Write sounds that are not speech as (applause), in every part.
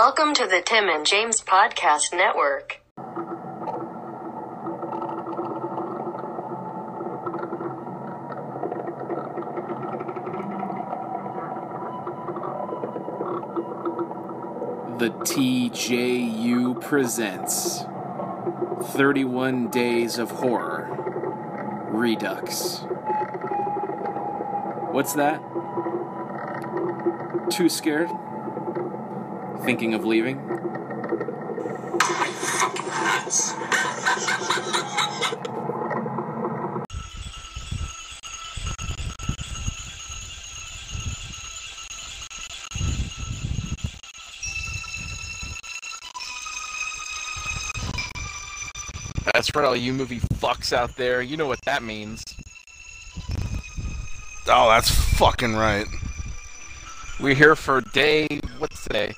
Welcome to the Tim and James Podcast Network. The TJU presents 31 Days of Horror Redux. What's that? Too scared? Thinking of leaving? That's right, all you movie fucks out there. You know what that means. Oh, that's fucking right. We're here for day. What's today?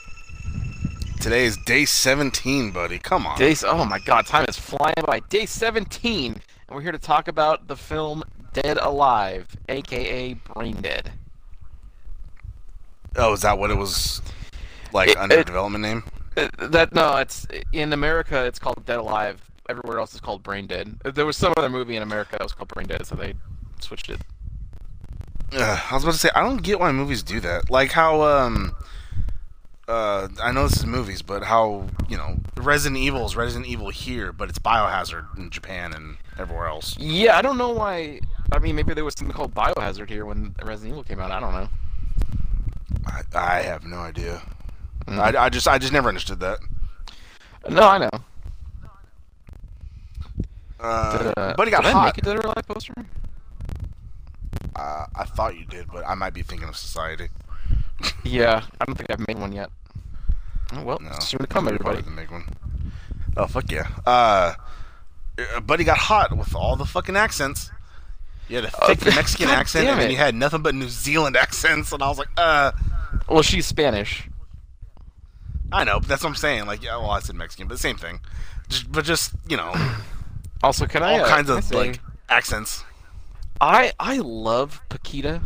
Today is day 17, buddy. Come on. Day. Oh my god, time is flying by. Day 17, and we're here to talk about the film Dead Alive, aka Brain Dead. oh, is that what it was like It- under it- development name? Uh, That no, it's in America. It's called Dead Alive. Everywhere else is called Brain Dead. Uh, There was some other movie in America that was called Brain Dead, so they switched it. Ugh, I was about to say I don't get why movies do that. Like how um uh I know this is movies, but how, you know, Resident Evil is Resident Evil here, but it's Biohazard in Japan and everywhere else. Yeah, I don't know why. I mean, maybe there was something called Biohazard here when Resident Evil came out. I don't know. I, I have no idea. Mm. I, I just I just never understood that. No, I know. Uh, uh, but he got did I hot. make a Dead or Alive poster? Uh, I thought you did, but I might be thinking of Society. Yeah, I don't think I've made one yet. Oh, well, No, soon to come, everybody. didn't make one. Oh fuck yeah! Uh, uh, Buddy got hot with all the fucking accents. You had a Oh, thick (laughs) Mexican accent, and then you had nothing but New Zealand (laughs) accents, and I was like, uh, Well, she's Spanish. I know, but that's what I'm saying. Like, yeah, well, I said Mexican, but the same thing. Just, but just you know, (clears throat) Also, can I? all uh, kinds I of say, like accents, I I love Paquita.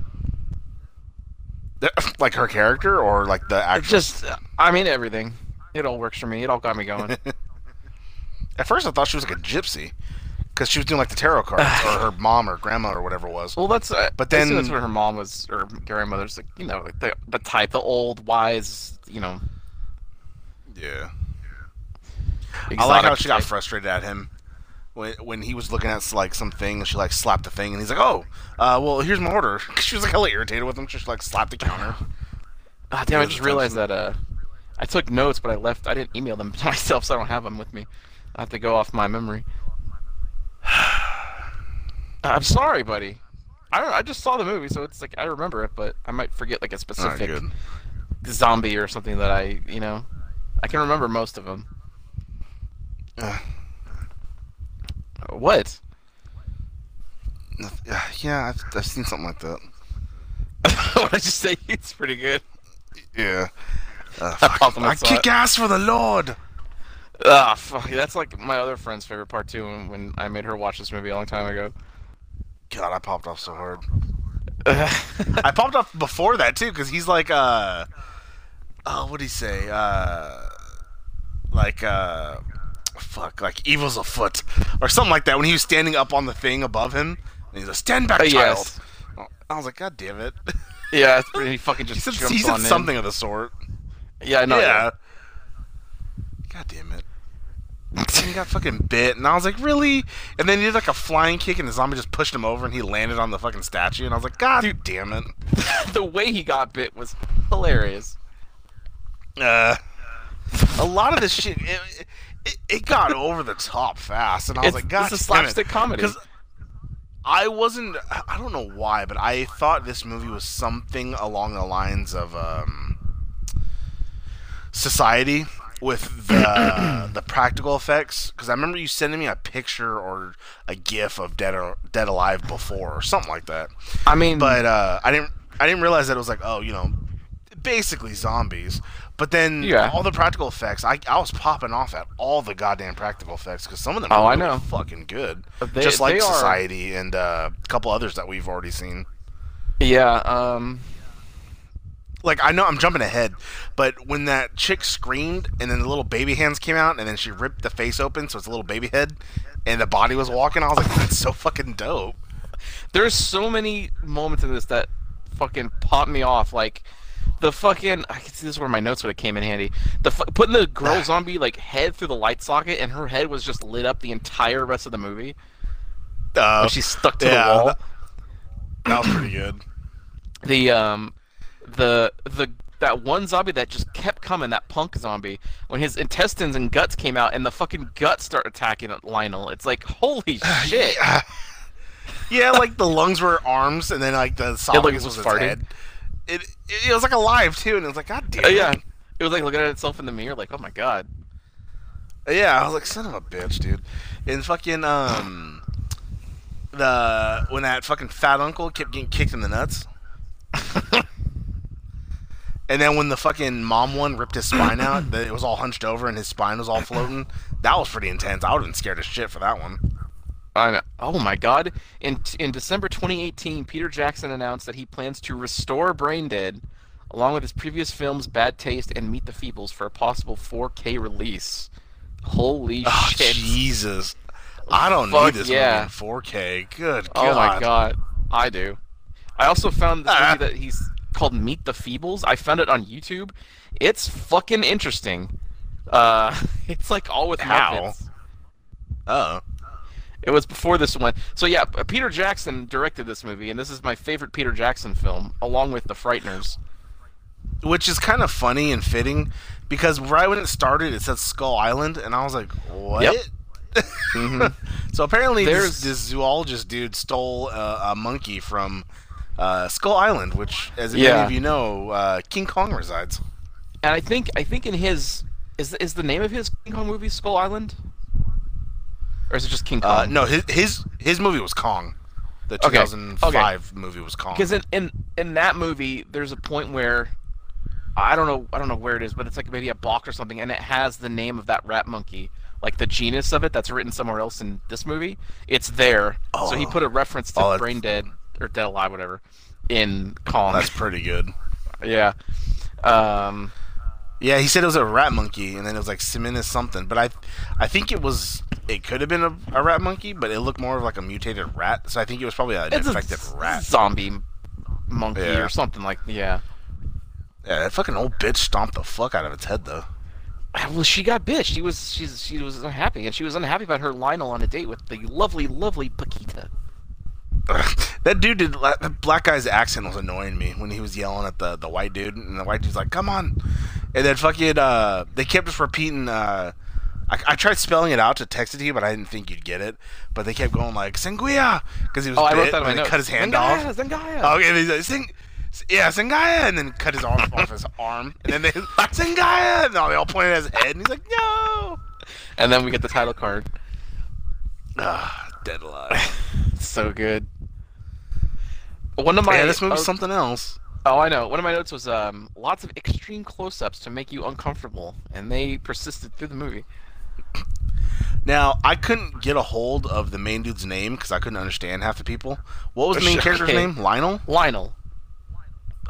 (laughs) like her character or like the actress. just, I mean, everything. It all works for me. It all got me going. (laughs) At first, I thought she was like a gypsy because she was doing like the tarot cards, (sighs) or her mom or grandma or whatever it was. well, that's. Uh, But then- that's what her mom was, or grandmother's. Like, you know, like the the type, the old, wise, you know. Yeah. I like how she got frustrated at him when when he was looking at like something and she like slapped the thing and he's like, "Oh, uh, well, here's my order." (laughs) She was like hella irritated with him. She like slapped the counter. Ah, damn! I just realized that uh, I took notes, but I left. I didn't email them (laughs) to myself, so I don't have them with me. I have to go off my memory. (sighs) I'm sorry, buddy. I don't. I just saw the movie, so it's like I remember it, but I might forget like a specific good. zombie or something that I, you know, I can remember most of them. Uh, What? uh, yeah, I've, I've seen something like that. (laughs) what I just say? (laughs) It's pretty good. Yeah. Uh, I I I kick ass for the Lord. Ah, fuck. That's like my other friend's favorite part too. When, when I made her watch this movie a long time ago. God, I popped off so hard. (laughs) I popped off before that too, because he's like, uh, oh, what would he say? Uh, like, uh, fuck, like evil's afoot or something like that. When he was standing up on the thing above him, and he's like, "Stand back, Uh, child." yes. I was like, God damn it. (laughs) Yeah, it's pretty, he fucking (laughs) he just said, jumps he said on in. something of the sort. Yeah, I know. yeah. God damn it. And he got fucking bit, and I was like, really? And then he did like a flying kick, and the zombie just pushed him over, and he landed on the fucking statue, and I was like, God Dude. damn it. (laughs) the way he got bit was hilarious. Uh, a lot of this shit, it, it, it got over the top fast, and I was It's, like, God this is it. slapstick comedy. Because I wasn't, I don't know why, but I thought this movie was something along the lines of um, Society with the (clears throat) the practical effects. Because I remember you sending me a picture or a GIF of Dead or, Dead Alive before, or something like that. I mean, But uh, I didn't, I didn't realize that it was like, oh, you know, basically zombies. But then Yeah. all the practical effects, I, I was popping off at all the goddamn practical effects because some of them Oh, are I know. fucking good. They- Just like they are- Society and uh, a couple others that we've already seen. yeah. Um, like I know I'm jumping ahead, but when that chick screamed and then the little baby hands came out and then she ripped the face open so it's a little baby head and the body was walking, I was like, (laughs) that's so fucking dope. There's so many moments in this that fucking pop me off. Like the fucking I can see this is where my notes would have came in handy. The putting the girl (sighs) zombie like head through the light socket and her head was just lit up the entire rest of the movie. Uh, she's stuck to yeah, the wall. That, that was pretty good. (clears throat) the um the the that one zombie that just kept coming, that punk zombie, when his intestines and guts came out and the fucking guts start attacking Lionel, it's like holy (sighs) shit. Yeah. (laughs) yeah, like the lungs were arms, and then like the esophagus was was, farting. head. It, it it was like alive too, and it was like, God damn. Uh, yeah. It was like looking at itself in the mirror, like, oh my god. Yeah, I was like, son of a bitch, dude. And fucking um, the when that fucking fat uncle kept getting kicked in the nuts. (laughs) and then when the fucking mom one ripped his spine out, that it was all hunched over and his spine was all floating. That was pretty intense. I would have been scared as shit for that one. I. Oh my god. In in December 2018, Peter Jackson announced that he plans to restore Brain Dead along with his previous films Bad Taste and Meet the Feebles for a possible 4K release. Holy Oh, shit. Jesus. I don't Fuck need this yeah. movie in 4K. Good Oh God. my god. I do. I also found this Ah. movie that he's called Meet the Feebles. I found it on YouTube. It's fucking interesting. Uh, (laughs) it's like all with How? Muppets. Oh. It was before this one. So yeah, Peter Jackson directed this movie, and this is my favorite Peter Jackson film, along with The Frighteners. Which is kind of funny and fitting because right when it started, it said Skull Island, and I was like, what? Yep. (laughs) Mhm. So apparently, There's- this, this zoologist dude stole uh, a monkey from uh, Skull Island, which, as many of you know, uh, King Kong resides. And I think I think in his is is the name of his King Kong movie Skull Island, or is it just King Kong? Uh, no, his, his his movie was Kong. The Okay, 2005 movie was Kong. Because in, in in that movie, there's a point where I don't know I don't know where it is, but it's like maybe a box or something, and it has the name of that rat monkey, like the genus of it that's written somewhere else in this movie. It's there, so he Oh. put a reference to Oh, that's- Brain Dead or Dead Alive, whatever, in Kong. That's pretty good. (laughs) yeah. Um, Yeah, he said it was a rat monkey, and then it was like Siminus something. But I, I think it was. It could have been a, a rat monkey, but it looked more of like a mutated rat. So I think it was probably an it's infected a rat. zombie monkey Yeah. or something like yeah. Yeah, that fucking old bitch stomped the fuck out of its head though. Ah, well, she got bitched. She was she's she was unhappy, and she was unhappy about her Lionel on a date with the lovely, lovely Paquita. (laughs) that dude did. That black guy's accent was annoying me when he was yelling at the the white dude, and the white dude's like, "Come on," and then fucking uh, they kept just repeating. Uh, I, I tried spelling it out to text it to you, but I didn't think you'd get it. But they kept going like "Senguia" because he was Oh, I bit, wrote that in my and they notes. cut his hand Zendaya, off. Zendaya. Okay, he's like, Sing, yeah, Sengaya, and then cut his arm off his arm, and then they (laughs) Sengaya, no, they all pointed at his head, and he's like, no, And then we get the title card. ah, dead alive. (laughs) so good. One of my yeah, this movie's oh, something else. oh, I know. One of my notes was um, lots of extreme close-ups to make you uncomfortable, and they persisted through the movie. Now, I couldn't get a hold of the main dude's name because I couldn't understand half the people. What was the main (laughs) Okay. character's name? Lionel. Lionel.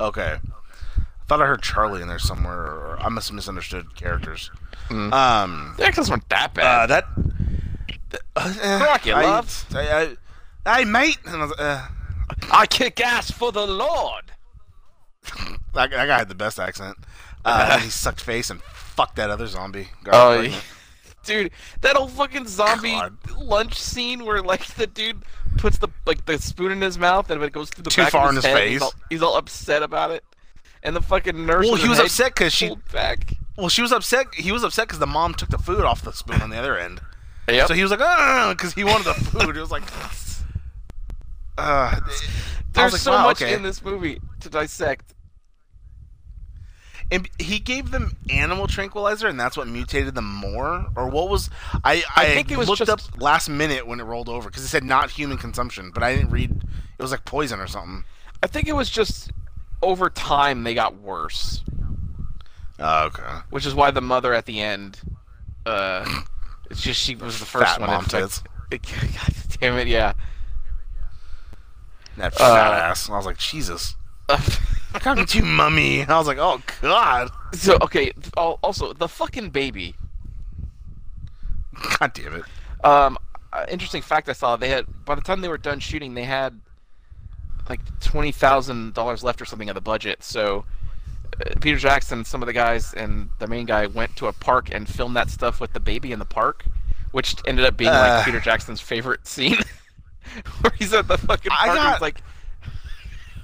Okay. I thought I heard Charlie in there somewhere, or I must have misunderstood characters. Hmm. Um, The actors weren't that uh, bad. that. th- Uh, Rocky, I, love. I, I, hey, mate. And I was, uh, I kick ass for the Lord. (laughs) that, that guy had the best accent. Uh, (laughs) he sucked face and fucked that other zombie. Got Oh, pregnant. dude, that whole fucking zombie God. lunch scene where like the dude puts the like the spoon in his mouth and it goes through the Too back far of in his, his head, face. He's all, he's all upset about it, and the fucking nurse. Well, he was head upset 'cause she- back. Well, she was upset. He was upset because the mom took the food off the spoon on the other end. Yep. So he was like, ah, because he wanted the food. It was like, uh, There's like, so wow, much okay. in this movie to dissect. And he gave them animal tranquilizer, and that's what mutated them more. Or what was? I I, think it was looked just- up last minute when it rolled over because it said not human consumption, but I didn't read. It was like poison or something. I think it was just over time they got worse, Oh, okay. which is why the mother at the end, uh, it's just she was the (laughs) first Fat one. mom tits. (laughs) God damn it, yeah. That Uh, fat ass. I was like, Jesus. (laughs) Come to mummy. I was like, oh god. So okay. Also, the fucking baby. God damn it. Um, uh, interesting fact I saw they had by the time they were done shooting, they had like twenty thousand dollars left or something of the budget. So uh, Peter Jackson, some of the guys, and the main guy went to a park and filmed that stuff with the baby in the park, which ended up being Uh. like Peter Jackson's favorite scene, (laughs) (laughs) where he's at the fucking I park. and got- like,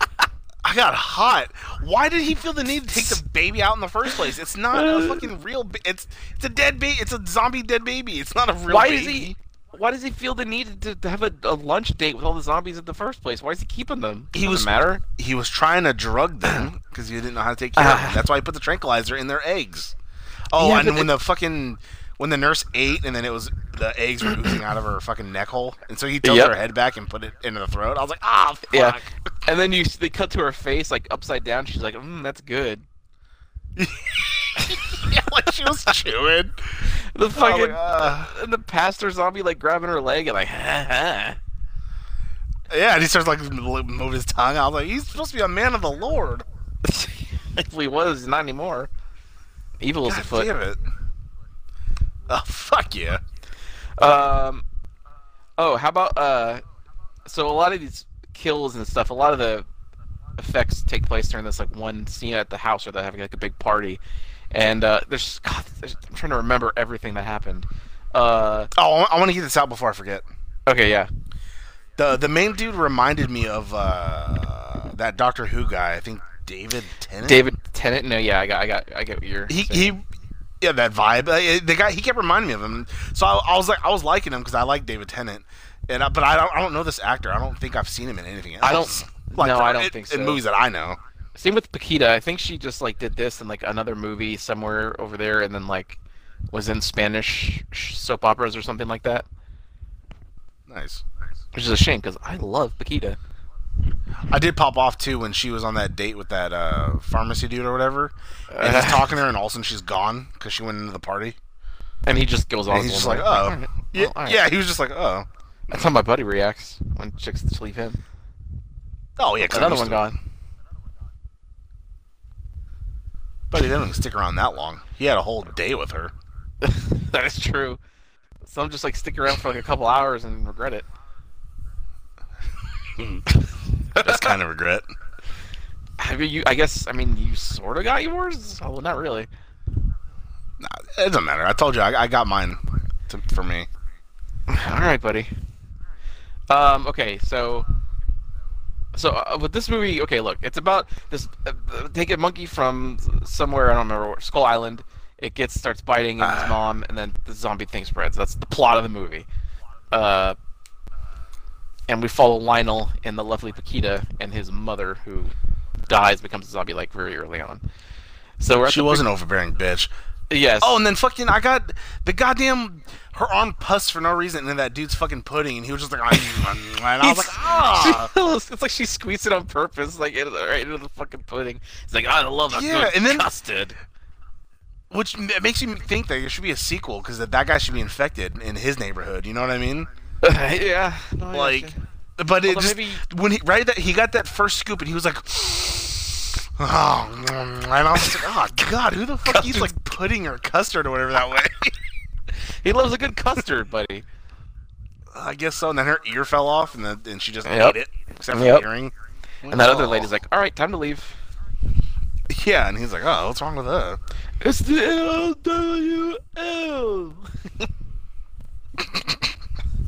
(laughs) I got hot. Why did he feel the need to take the baby out in the first place? It's not a uh. fucking real. Ba- it's it's a dead baby. It's a zombie dead baby. It's not a real. why baby. does he? Why does he feel the need to, to have a, a lunch date with all the zombies in the first place? Why is he keeping them? He Doesn't was- matter. He was trying to drug them (clears throat) because he didn't know how to take care of them. Ah. That's why he put the tranquilizer in their eggs. Oh, Yeah, and when it- the fucking when the nurse ate and then it was the eggs were oozing out of her fucking neck hole, and so he tilted Yep. her head back and put it into the throat. I was like, ah, fuck. Yeah, and then you they cut to her face like upside down. She's like, mm, "That's good." (laughs) yeah, like she was chewing. The fucking like, uh. and the pastor zombie like grabbing her leg and like, ha ha. Yeah, and he starts like move his tongue. I was like, he's supposed to be a man of the Lord. (laughs) if he was, not anymore. Evil is God afoot. damn it. Oh fuck yeah. Um. Oh, how about uh? So a lot of these kills and stuff, a lot of the effects take place during this like one scene at the house where they're having like a big party, and uh, there's, God, there's I'm trying to remember everything that happened. Uh. Oh, I want to get this out before I forget. Okay. Yeah. The the main dude reminded me of uh, that Doctor Who guy. I think David Tennant. David Tennant. No. Yeah. I got. I got. I get what you're. He saying. he. Yeah, that vibe. Uh, the guy he kept reminding me of him. So I, I was like, I was liking him because I like David Tennant, and I, but I don't I don't know this actor. I don't think I've seen him in anything else. I don't- (laughs) Like, no, I don't in- think so. in movies that I know. Same with Paquita. I think she just like did this in like another movie somewhere over there, and then like was in Spanish soap operas or something like that. Nice. Which is a shame because I love Paquita. I did pop off too when she was on that date with that uh, pharmacy dude or whatever, and he's (laughs) talking to her, and all of a sudden she's gone because she went into the party. And he just goes on. And he's just own like, oh, Alright, yeah, well, alright. yeah. He was just like, oh, That's how my buddy reacts when chicks leave him. oh yeah. 'cause I'm Another one to gone. But he didn't stick around that long. He had a whole day with her. (laughs) that is true. Some just like stick around for like a couple hours and regret it. (laughs) That's kind of regret. Have you? I guess. I mean, you sort of got yours. Oh, well, not really. Nah, it doesn't matter. I told you I, I got mine to, for me. All right, buddy. Um. Okay. So. So uh, with this movie, okay, look, it's about this. Uh, take a monkey from somewhere I don't remember, where, Skull Island. It gets starts biting his Ah. mom, and then the zombie thing spreads. That's the plot of the movie. Uh. And we follow Lionel and the lovely Paquita and his mother, who dies, becomes a zombie like very early on. So She was an overbearing bitch. yes. Oh, and then fucking, I got the goddamn her arm pus for no reason, and then that dude's fucking pudding, and he was just like, (laughs) and I was like, ah. (laughs) it's like she squeezed it on purpose, like into the, right into the fucking pudding. It's like I love a Yeah, and then- custard. Which makes you think that there should be a sequel because that, that guy should be infected in his neighborhood. You know what I mean? (laughs) yeah, no, Like, but it Although just maybe- when he right that he got that first scoop and he was like, (sighs) oh, mm, and I was like, oh god, who the fuck (laughs) eats like pudding or custard or whatever that way? (laughs) he loves a good custard, buddy. I guess so. And then her ear fell off, and then and she just Yep. ate it, except for Yep. the earring. And that other Oh. lady's like, "All right, time to leave." yeah, and he's like, oh, what's wrong with her? It's the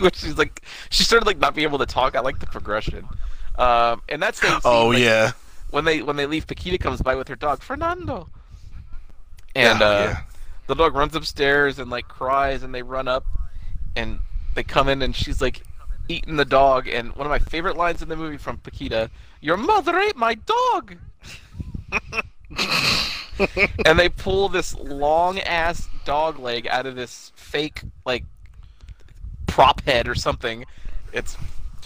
(laughs) Which she's like, she started like not being able to talk. I like the progression. Um, and that's the Oh like, yeah, when they when they leave, Paquita comes by with her dog Fernando, and Yeah, uh, yeah. the dog runs upstairs and like cries, and they run up, and they come in, and she's like eating the dog. And one of my favorite lines in the movie from Paquita: "Your mother ate my dog." (laughs) and they pull this long ass dog leg out of this fake like prop head or something. It's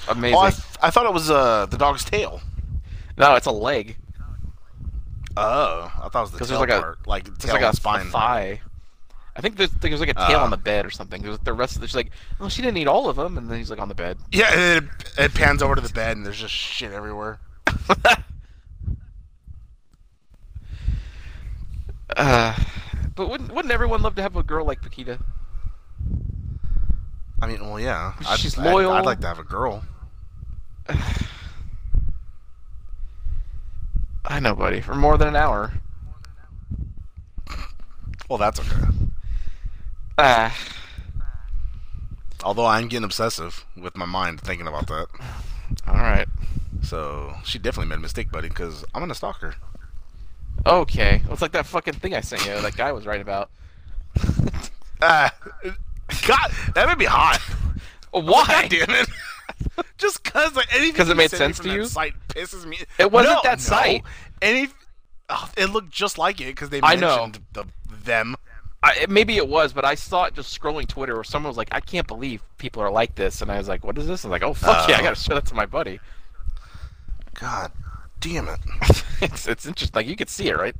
amazing. Oh, I, th- I thought it was uh the dog's tail. no, it's a leg. Oh, I thought it was the tail like a- like tail like a, spine. a thigh. I think there's, there's like a tail Uh. on the bed or something. There's, the rest of the, she's like, oh, she didn't eat all of them, and then he's like on the bed. Yeah, it, it pans over to the bed, and there's just shit everywhere. (laughs) Uh, but wouldn't wouldn't everyone love to have a girl like Paquita? I mean, well, yeah. I'd, She's I'd- loyal. I'd, like to have a girl. (sighs) I know, buddy. For more than an hour. Well, that's okay. Ah, (sighs) Although I'm getting obsessive with my mind thinking about that. (sighs) all right. So she definitely made a mistake, buddy, because I'm gonna stalk her. Okay. It's like that fucking thing I sent you. That guy was right about. (laughs) Ah, God, that made be hot. (laughs) Why? God damn it! (laughs) Just cause like anything 'Cause it made sense to you? Site pisses me. It wasn't No, that no. site. Any, oh, it looked just like it because they I know. mentioned the them. I, maybe it was, but I saw it just scrolling Twitter where someone was like, "I can't believe people are like this," and I was like, "What is this?" I was like, "Oh fuck yeah, I Oh. gotta show that to my buddy." God damn it! (laughs) it's it's interesting. Like you could see it, right?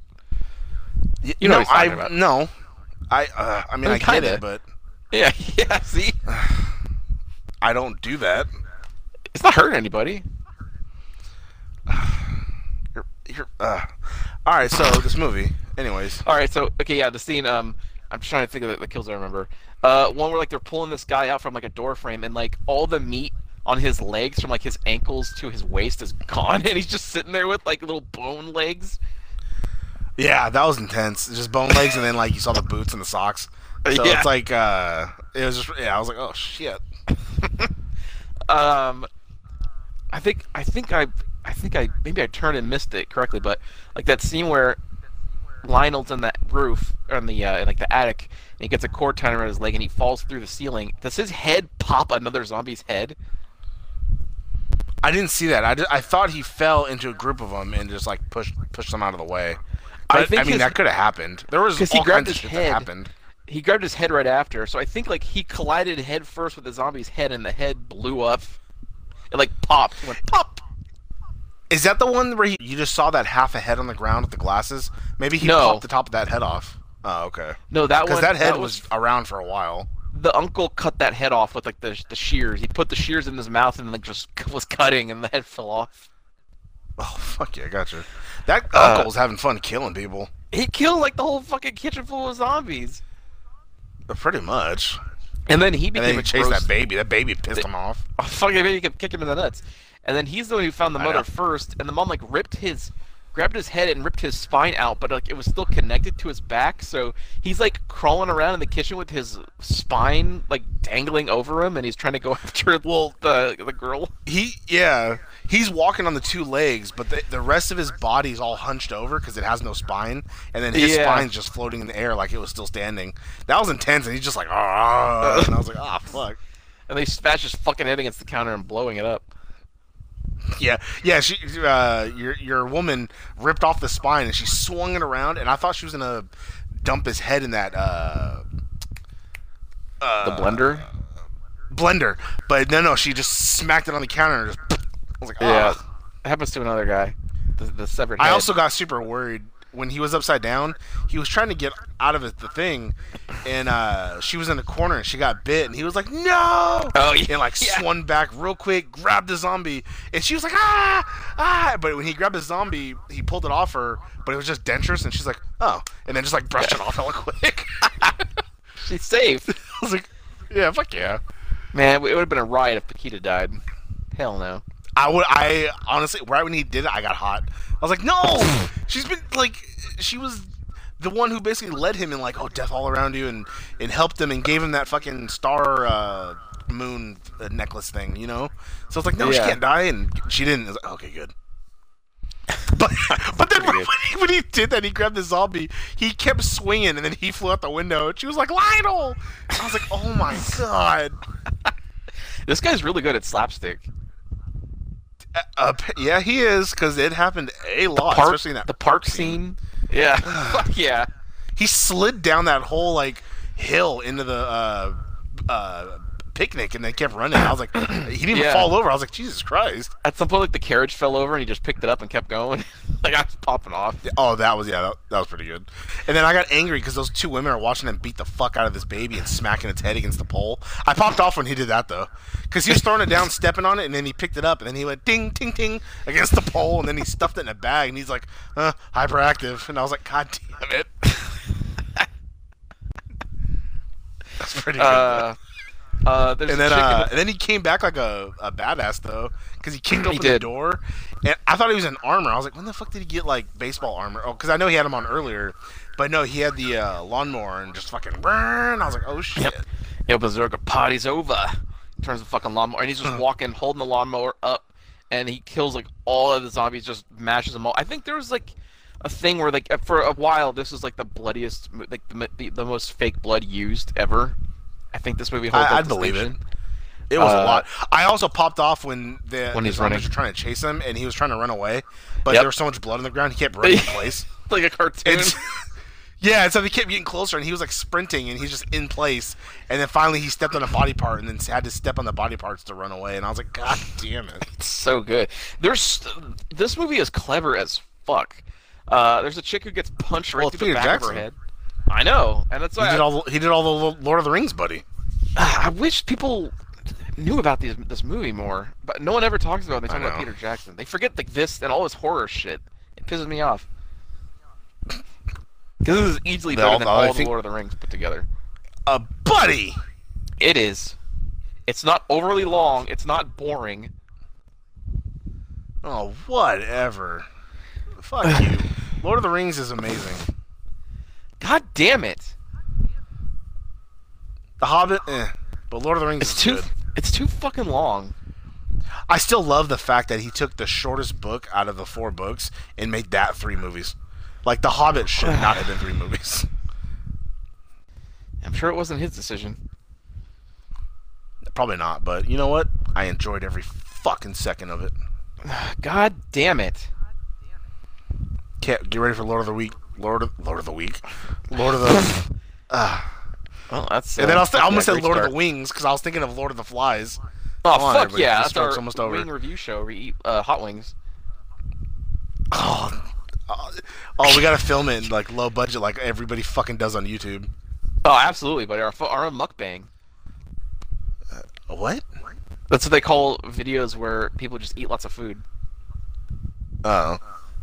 You know no, I about. no. I uh, I mean I I, mean, get it, but Yeah, (laughs) yeah. See, I don't do that. it's not hurting anybody. (sighs) You're, you're, uh. All right, so this movie, anyways. All right, so okay, yeah, the scene. Um, I'm just trying to think of the, the kills I remember. Uh, one where like they're pulling this guy out from like a door frame, and like all the meat on his legs from like his ankles to his waist is (laughs) gone, and he's just sitting there with like little bone legs. Yeah, that was intense. Just bone legs, and then like you saw the boots and the socks. (laughs) So Yeah. it's like uh, it was just yeah. I was like, oh shit. (laughs) Um, I think I think I I think I maybe I turned and missed it correctly, but like that scene where Lionel's in that roof on the uh, in, like the attic, and he gets a cord tied around his leg, and he falls through the ceiling. Does his head pop another zombie's head? I didn't see that. I, just, I thought he fell into a group of them and just like pushed pushed them out of the way. I But, I, think mean, his- that could have happened. There was all kinds of shit head. that happened. He grabbed his head right after, so I think like he collided head first with the zombie's head, and the head blew up. It like popped, It went pop. Is that the one where he, you just saw that half a head on the ground with the glasses? Maybe he No. popped the top of that head off. Oh, okay. No, that was. Because that head was was around for a while. the uncle cut that head off with like the the shears. He put the shears in his mouth and like just (laughs) was cutting, and the head fell off. Oh fuck yeah, I gotcha. That Uh, uncle was having fun killing people. He killed like the whole fucking kitchen full of zombies, Pretty much. and then he And became then he a chased gross- that baby. That baby pissed him off. (laughs) Oh, fuck, maybe you could kick him in the nuts. And then he's the one who found the mother first, and the mom like ripped his, grabbed his head and ripped his spine out, but like it was still connected to his back, so he's like crawling around in the kitchen with his spine like dangling over him, and he's trying to go (laughs) after well the the girl. He yeah, he's walking on the two legs, but the, the rest of his body's all hunched over because it has no spine, and then his Yeah. spine's just floating in the air like it was still standing. That was intense, and he's just like ah, and I was like ah fuck. And they smash his fucking head against the counter and blowing it up. Yeah, yeah. She, uh, your your woman ripped off the spine and she swung it around, and I thought she was gonna dump his head in that uh, The uh, blender. blender, but no, no. She just smacked it on the counter and just. I was like, Yeah, ah. it happens to another guy. The, the severed head. I also got super worried when he was upside down. He was trying to get out of it, the thing, and uh, she was in the corner and she got bit, and he was like, "No!" Oh, yeah. and like Yeah. swung back real quick, grabbed the zombie, and she was like, "Ah, ah!" But when he grabbed the zombie, he pulled it off her, but it was just dentures, and she's like, "Oh," and then just like brushed it off hella quick. (laughs) she's safe. (laughs) I was like, "Yeah, fuck yeah." Man, it would have been a riot if Paquita died. Hell no. I would. I honestly, right when he did it, I got hot. I was like, no, she's been like, she was the one who basically led him in like, oh, death all around you, and and helped him and gave him that fucking star uh, moon uh, necklace thing, you know. So it's like, no, she can't die, and she didn't. Like, okay, good. But (laughs) but then when he, when he did that, he grabbed the zombie. He kept swinging, and then he flew out the window. And she was like, Lionel. I was like, oh my (laughs) god. This guy's really good at slapstick. Uh, yeah, he is because it happened a lot, Park, especially in that the park scene. Yeah. (laughs) (laughs) Fuck yeah. He slid down that whole like hill into the uh, uh, picnic and they kept running. I was like, (clears throat) he didn't yeah. even fall over. I was like, Jesus Christ. At some point, like the carriage fell over and he just picked it up and kept going. (laughs) like I was popping off. Oh, that was yeah, that, that was pretty good. And then I got angry because those two women are watching him beat the fuck out of this baby and smacking its head against the pole. I popped off when he did that though, because he was throwing it down, stepping on it, and then he picked it up and then he went ding, ting, ting against the pole, and then he stuffed it in a bag, and he's like, uh, hyperactive, and I was like, God damn it. (laughs) That's pretty good. Uh, uh, there's and then, uh, the- and then he came back like a, a badass though, because he kicked (clears throat) He open the door, and I thought he was in armor. I was like, when the fuck did he get like baseball armor? Oh, because I know he had him on earlier, but no, he had the uh, lawnmower and just fucking. Burn. I was like, oh shit. Yep. Yo, Berserker, party's over. Turns the fucking lawnmower, and he's just walking, holding the lawnmower up, and he kills like all of the zombies, just mashes them all. I think there was like a thing where like for a while this was like the bloodiest, like the the, the most fake blood used ever. I think this movie holds I- I'd believe it. It was a Uh, lot. I also popped off when the When he's running. were trying to chase him, and he was trying to run away, but Yep. there was so much blood on the ground, he kept running in (laughs) place. like a cartoon. It's, (laughs) yeah, and so he kept getting closer, and he was like sprinting, and he's just in place. And then finally, he stepped on a body part, and then had to step on the body parts to run away. And I was like, God damn it! It's so good. There's this movie is clever as fuck. Uh, there's a chick who gets punched right Well, through the Peter back of her head. I know, and that's He why did I, all the, he did all the Lord of the Rings, buddy. I wish people knew about these, this movie more, but no one ever talks about it. They talk about. Peter Jackson. They forget like this and all this horror shit. It pisses me off. (laughs) Because this is easily better all- than all the Lord of the Rings put together. Uh, buddy. It is. It's not overly long. It's not boring. Oh, whatever. Fuck you. (sighs) Lord of the Rings is amazing. God damn it! The Hobbit, eh. But Lord of the Rings It's is too. good. It's too fucking long. I still love the fact that he took the shortest book out of the four books and made that three movies. Like The Hobbit should not have been three movies. (laughs) I'm sure it wasn't his decision. Probably not, but you know what? I enjoyed every fucking second of it. (sighs) God damn it! Can't get ready for Lord of the Week. Lord of Lord of the Week. Lord of the. uh, (sighs) Well, that's. and then I, uh, was I almost yeah, said great Lord of the Wings because I was thinking of Lord of the Flies. Oh Come fuck everybody, yeah! the That's our almost over. wing review show. We eat uh, hot wings. Oh, oh, oh, we gotta film it in like low budget, like everybody fucking does on YouTube. Oh, absolutely, but our fu- our own mukbang. What? That's what they call videos where people just eat lots of food. Oh,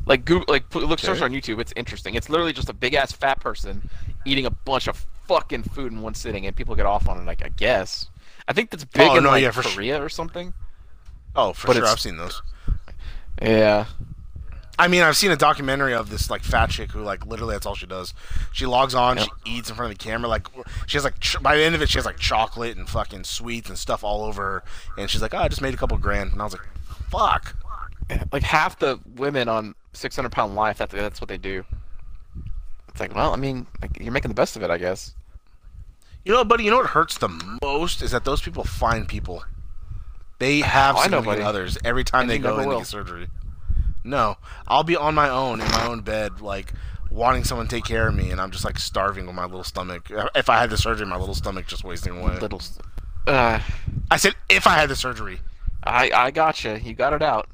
Like Google, like look search on YouTube. It's interesting. It's literally just a big ass fat person eating a bunch of fucking food in one sitting, and people get off on it. Like I guess. I think that's big Oh, in no, like yeah, for Korea or something. oh, for But sure, I've seen those. Yeah. I mean, I've seen a documentary of this like fat chick who like literally that's all she does. She logs on, Yep. she eats in front of the camera. Like she has like ch- by the end of it, she has like chocolate and fucking sweets and stuff all over her. And she's like, "Oh, I just made a couple grand." And I was like, "Fuck." Like half the women on 600 Pound Life, that's that's what they do. It's like, well, I mean, like, you're making the best of it, I guess. You know, buddy. You know what hurts the most is that those people find people. They have Oh, know, significant others every time And they go in to get surgery. No, I'll be on my own in my own bed, like wanting someone to take care of me, and I'm just like starving with my little stomach. If I had the surgery, my little stomach just wasting away. Little. Uh, I said if I had the surgery. I I gotcha. You got it out.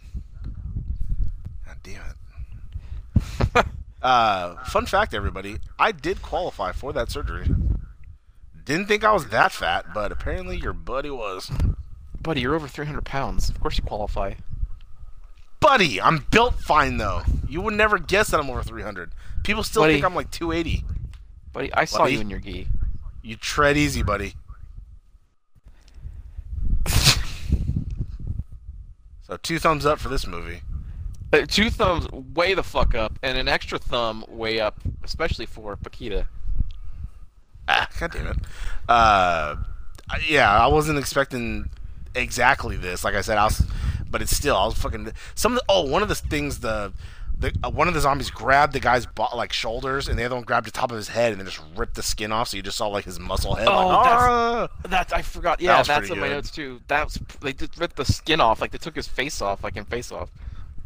God damn it. (laughs) uh, fun fact, everybody. I did qualify for that surgery. Didn't think I was that fat, but apparently your buddy was. Buddy, you're over 300 pounds. Of course you qualify. Buddy, I'm built fine though. You would never guess that I'm over 300. People still Buddy. think I'm like 280. Buddy, I saw Buddy? you in your gi. You tread easy, buddy. (laughs) So two thumbs up for this movie. Uh, two thumbs way the fuck up, and an extra thumb way up, especially for Paquita. Ah, God damn it. Uh, yeah, I wasn't expecting exactly this. Like I said, I was, but it's still I was fucking some. Of the, oh, one of the things the. The, uh, one of the zombies grabbed the guy's bo- like shoulders, and the other one grabbed the top of his head, and then just ripped the skin off. So you just saw like his muscle head. Oh, like, that's-! That's I forgot. Yeah, was that's in my notes too. That's they just ripped the skin off, like they took his face off, like in Face Off.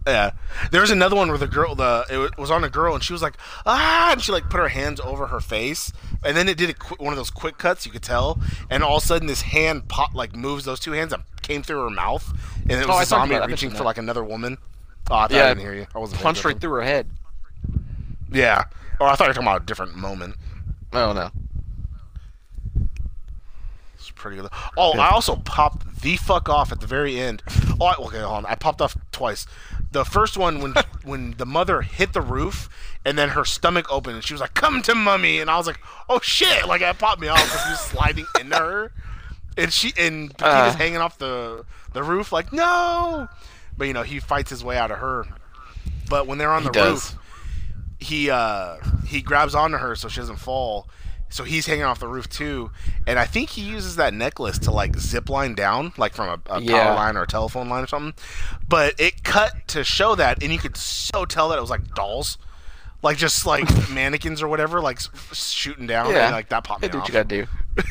Yeah. There was another one where the girl, the it was on a girl, and she was like, ah, and she like put her hands over her face, and then it did a qu- one of those quick cuts you could tell, and all of a sudden this hand pop like moves those two hands and came through her mouth, and it Oh, was a zombie reaching for like another woman. Oh, I Yeah, I didn't hear you. I wasn't Punched right through her head. Yeah. Or I thought you were talking about a different moment. Oh no. It's pretty good. Oh, I also popped the fuck off at the very end. Oh, I, okay, hold on. I popped off twice. The first one when (laughs) when the mother hit the roof and then her stomach opened and she was like, "Come to mummy," and I was like, "Oh shit!" Like that popped me off because he was sliding into her, and she and Paquita's Uh. hanging off the the roof like no, but you know he fights his way out of her. But when they're on He the does. roof, he uh he grabs onto her so she doesn't fall. So he's hanging off the roof too, and I think he uses that necklace to like zip line down, like from a, a Yeah. power line or a telephone line or something. But it cut to show that, and you could so tell that it was like dolls, like just like (laughs) mannequins or whatever, like shooting down. Yeah. and, like that popped me off. what you gotta do. (laughs)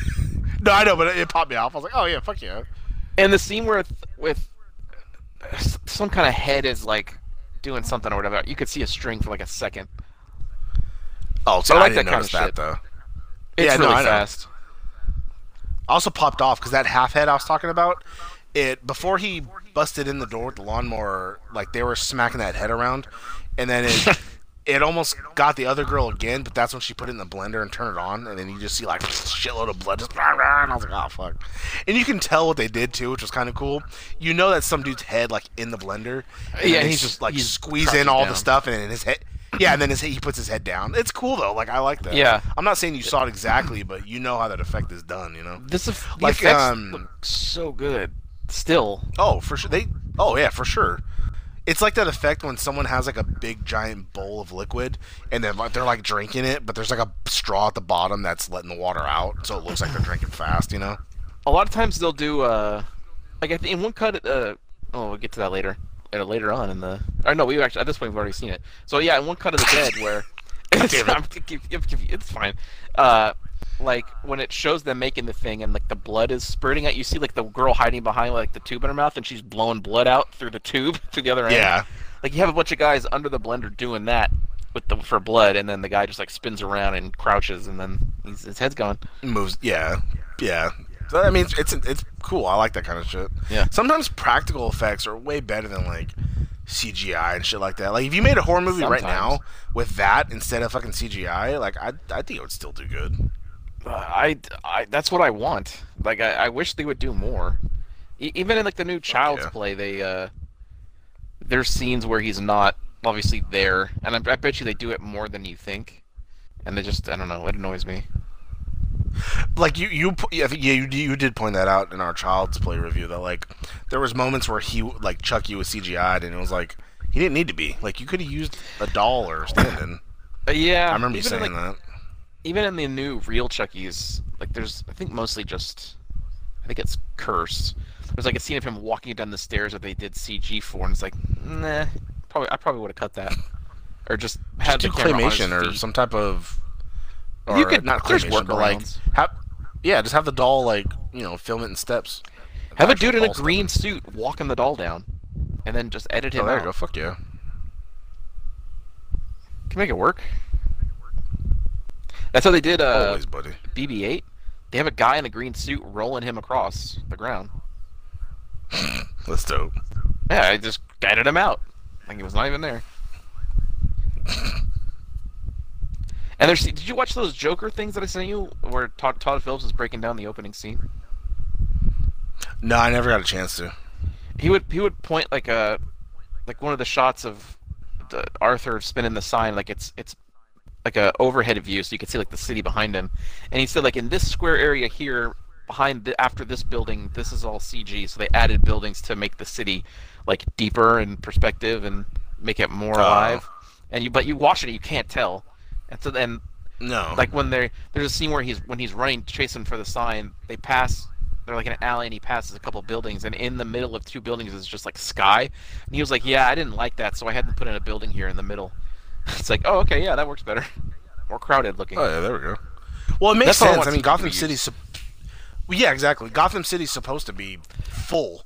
No, I know, but it, it popped me off. I was like, oh yeah, fuck yeah. And the scene where with s- some kind of head is like doing something or whatever, you could see a string for like a second. Oh, so I I, like didn't that kinda that shit. though. It's Yeah, no, really I know. fast. also popped off because that half head I was talking about, it before he busted in the door with the lawnmower, like they were smacking that head around, and then it (laughs) it almost got the other girl again, but that's when she put it in the blender and turned it on, and then you just see like shitload of blood just rah, (laughs) rah, and I was like, oh fuck, and you can tell what they did too, which was kind of cool. You know that some dude's head like in the blender, and Yeah, he's they just- like he's squeeze in all down. the stuff, and then his head. Yeah, and then his, he puts his head down. It's cool though. Like I like that. Yeah. I'm not saying you saw it exactly, but you know how that effect is done. You know. This the Like, effects um, look so good. Still, Oh, for sure. They. Oh yeah, for sure. It's like that effect when someone has like a big giant bowl of liquid and then like, they're like drinking it, but there's like a straw at the bottom that's letting the water out, so it looks like they're drinking fast. You know? a lot of times they'll do uh, like I think in one cut. Uh, oh, we'll get to that later. Uh, later on in the. Or no, we actually at this point we've already seen it. So yeah, in one cut of the dead where. (laughs) it's, it. (laughs) It's fine. Uh, like when it shows them making the thing and like the blood is spurting out, you see like the girl hiding behind like the tube in her mouth and she's blowing blood out through the tube (laughs) to the other end. Yeah. Like you have a bunch of guys under the blender doing that with the for blood, and then the guy just like spins around and crouches, and then he's, his head's gone. Moves. Yeah. Yeah. So, I mean, it's, it's cool. I like that kind of shit. Yeah. Sometimes practical effects are way better than like CGI and shit like that. Like if you made a horror movie right now with that instead of fucking CGI, like I I think it would still do good. Uh, I, I that's what I want. Like I, I wish they would do more. E- even in like the new Child's yeah. Play, they uh, there's scenes where he's not obviously there, and I, I bet you they do it more than you think. And they just I don't know, it annoys me. Like you you yeah, I think- yeah you, you did point that out in our child's play review that like there was moments where he like Chucky was CGI'd and it was like he didn't need to be like you could have used a doll or stand-in. Uh, yeah, I remember you in, saying like, that. even in the new real Chucky's, like there's I think mostly just I think it's cursed. There's like a scene of him walking down the stairs that they did CG for, and it's like, nah, probably I probably would have cut that, or just had Just do the claymation or some type of. You could- not there's work, but like have, yeah, just have the doll like you know film it in steps. Have a dude in a doll stuff. green suit walking the doll down, and then just edit Oh, him there out. you go. Fuck yeah. Can make it work. That's how they did uh, Always, buddy. BB-8. They have a guy in a green suit rolling him across the ground. (laughs) That's dope. Yeah, I just guided him out. Like he was not even there. (laughs) And there's, did you watch those Joker things that I sent you, where Todd, Todd Phillips is breaking down the opening scene? No, I never got a chance to. He would he would point like a like one of the shots of the Arthur spinning the sign, like it's it's like a overhead view, so you can see like the city behind him. And he said like in this square area here, behind the, after this building, this is all CG. So they added buildings to make the city like deeper in perspective and make it more Oh. alive. And you but you watch it, and you can't tell. And so then No. like when they there's a scene where he's when he's running chasing for the sign they pass they're like in an alley and he passes a couple buildings and in the middle of two buildings is just like sky and he was like yeah i didn't like that so i had to put in a building here in the middle (laughs) it's like oh okay yeah that works better (laughs) more crowded looking Oh yeah, there we go. Well, it makes That's sense. I mean, Gotham City's. Well, yeah, exactly. Gotham City's supposed to be full.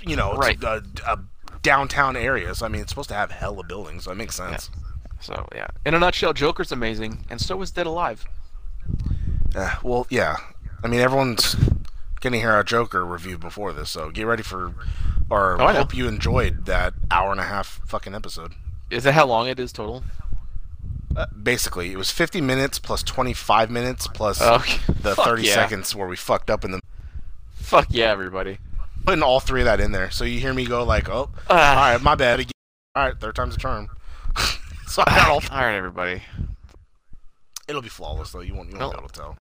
You know, it's Right. a, a downtown area, so I mean, it's supposed to have hella buildings. So it makes sense. So yeah in a nutshell joker's amazing and so is dead alive Uh, well, yeah. I mean, everyone's gonna hear our Joker review before this, so get ready for. Or Oh, I hope you enjoyed that hour and a half fucking episode. is that how long it is total Uh, basically, it was 50 minutes plus 25 minutes plus (laughs) Okay. the Fuck 30 yeah. seconds where we fucked up in the fuck yeah everybody putting all three of that in there. So you hear me go like, "Oh, Ah. all right, my bad." All right, third time's a charm. (laughs) (laughs) so I got all. (laughs) All right, everybody. It'll be flawless though. You won't. You won't Well- be able to tell.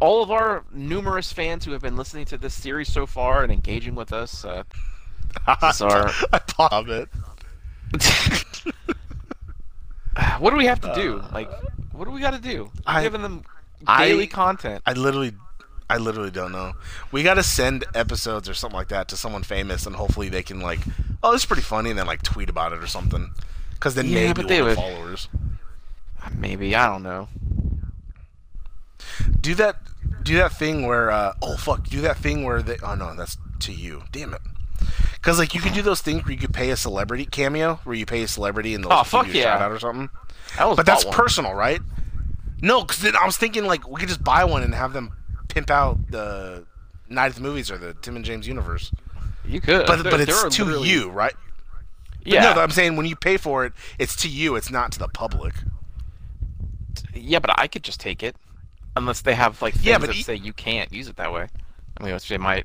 All of our numerous fans who have been listening to this series so far and engaging with us, uh, (laughs) our. I pop it. what do we have to do? Like, what do we got to do? We're I- giving them I- daily content. I literally, I literally don't know. We got to send episodes or something like that to someone famous, and hopefully they can like, oh, this is pretty funny, and then like tweet about it or something. Because then Yeah, maybe they would- followers. Maybe I don't know. Do that. Do that thing where. Uh, oh fuck. Do that thing where they. Oh no, that's to you. Damn it. Because like you could do those things where you could pay a celebrity cameo, where you pay a celebrity and they'll Oh, give fuck you a yeah. shout out or something. Was But that's one. personal, right? No, because I was thinking like we could just buy one and have them pimp out the Night of the Movies or the Tim and James universe. You could, But There- but it's to literally- you, right? But Yeah, No, I'm saying when you pay for it, it's to you. It's not to the public. yeah, but I could just take it, unless they have like things Yeah, but that e- say you can't use it that way. I mean, which they might.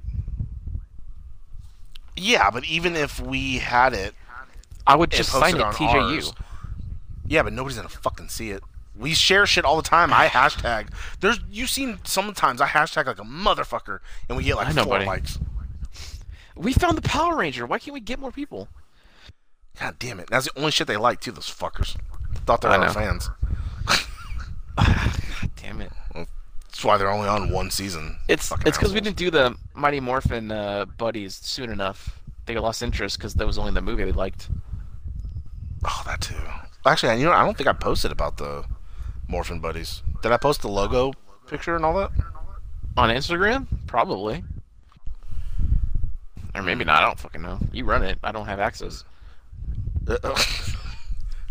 Yeah, but even if we had it, I would just sign it on TJU. ours- Yeah, but nobody's gonna fucking see it. We share shit all the time. I hashtag. There's you've seen sometimes I hashtag like a motherfucker, and we get like I know, four buddy. likes. We found the Power Ranger. Why can't we get more people? God damn it! That's the only shit they like too. Those fuckers thought they were our fans. (sighs) (laughs) God damn it! That's why they're only on one season. It's Fucking it's because we didn't do the Mighty Morphin uh, buddies soon enough. They lost interest because that was only the movie they liked. Oh, that too. Actually, you know, I don't think I posted about the Morphin Buddies. Did I post the logo picture and all that? On Instagram? Probably. Or maybe not. I don't fucking know. You run it. I don't have access. Well,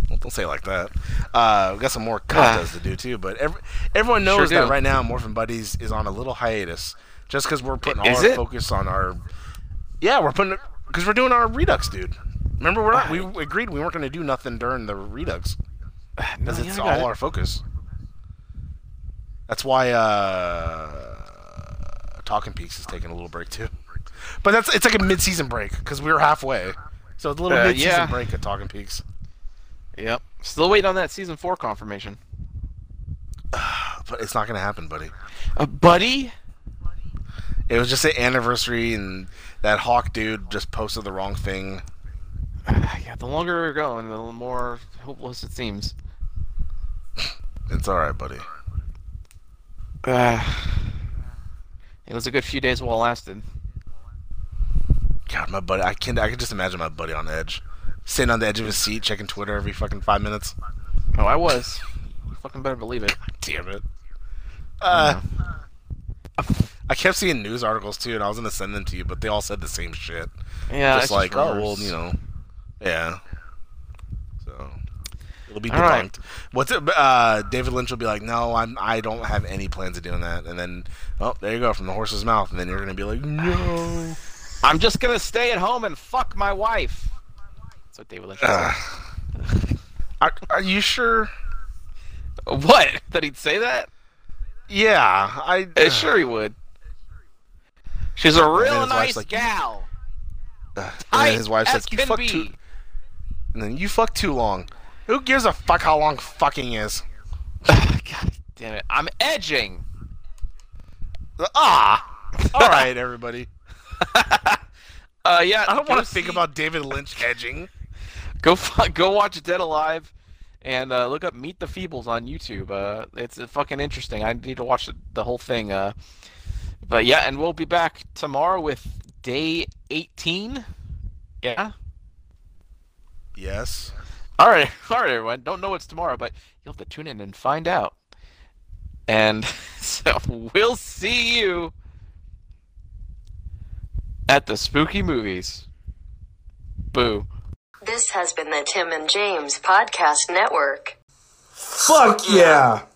(laughs) don't say it like that. Uh, we got some more contests to do too, but every, everyone knows Sure that right now Morphin Buddies is on a little hiatus, just because we're putting all Is our it? focus on our. Yeah, we're putting because we're doing our Redux, dude. Remember, we're not, we agreed we weren't going to do nothing during the Redux (sighs) No, because yeah, it's all it. our focus. That's why uh, Talking Peaks is taking a little break too. But that's it's like a mid-season break because we were halfway, so it's a little Uh, mid-season yeah. break at Talking Peaks. Yep. Still waiting on that season four confirmation. (sighs) But it's not going to happen, buddy. Uh, buddy? It was just an anniversary, and that Hawk dude just posted the wrong thing. (sighs) yeah, the longer we're going, the more hopeless it seems. It's all right, buddy. Uh, (sighs) it was a good few days while it lasted. God, my buddy, I can I can just imagine my buddy on edge, sitting on the edge of his seat, checking Twitter every fucking five minutes. Oh, I was. Fucking better believe it. (laughs) Damn it. Uh, I kept seeing news articles too, and I was gonna send them to you, but they all said the same shit. Yeah, just it's like, oh well, you know, yeah. So it'll be All right. debunked. What's it? Uh, David Lynch will be like, no, I'm I don't have any plans of doing that, and then oh, there you go from the horse's mouth, and then you're gonna be like, no. I'm just gonna stay at home and fuck my wife. That's what David Lynch said. Are, are you sure? What? That he'd say that? Yeah, I. Uh, sure he would. She's a real his wife's nice like, gal. And then his wife says, "You can fuck be." too." And then you fuck too long. Who gives a fuck how long fucking is? (sighs) God damn it! I'm edging. Ah. (laughs) All right, everybody. (laughs) Uh, yeah. I don't want to think about David Lynch edging. (laughs) Go go watch Dead Alive, and uh, look up Meet the Feebles on YouTube. Uh, it's uh, fucking interesting. I need to watch the, the whole thing. Uh, but yeah, and we'll be back tomorrow with day 18. Yeah. Yes. All right, (laughs) all right, everyone. Don't know what's tomorrow, but you'll have to tune in and find out. And so we'll see you at the spooky movies. Boo. This has been the Tim and James Podcast Network. Fuck yeah!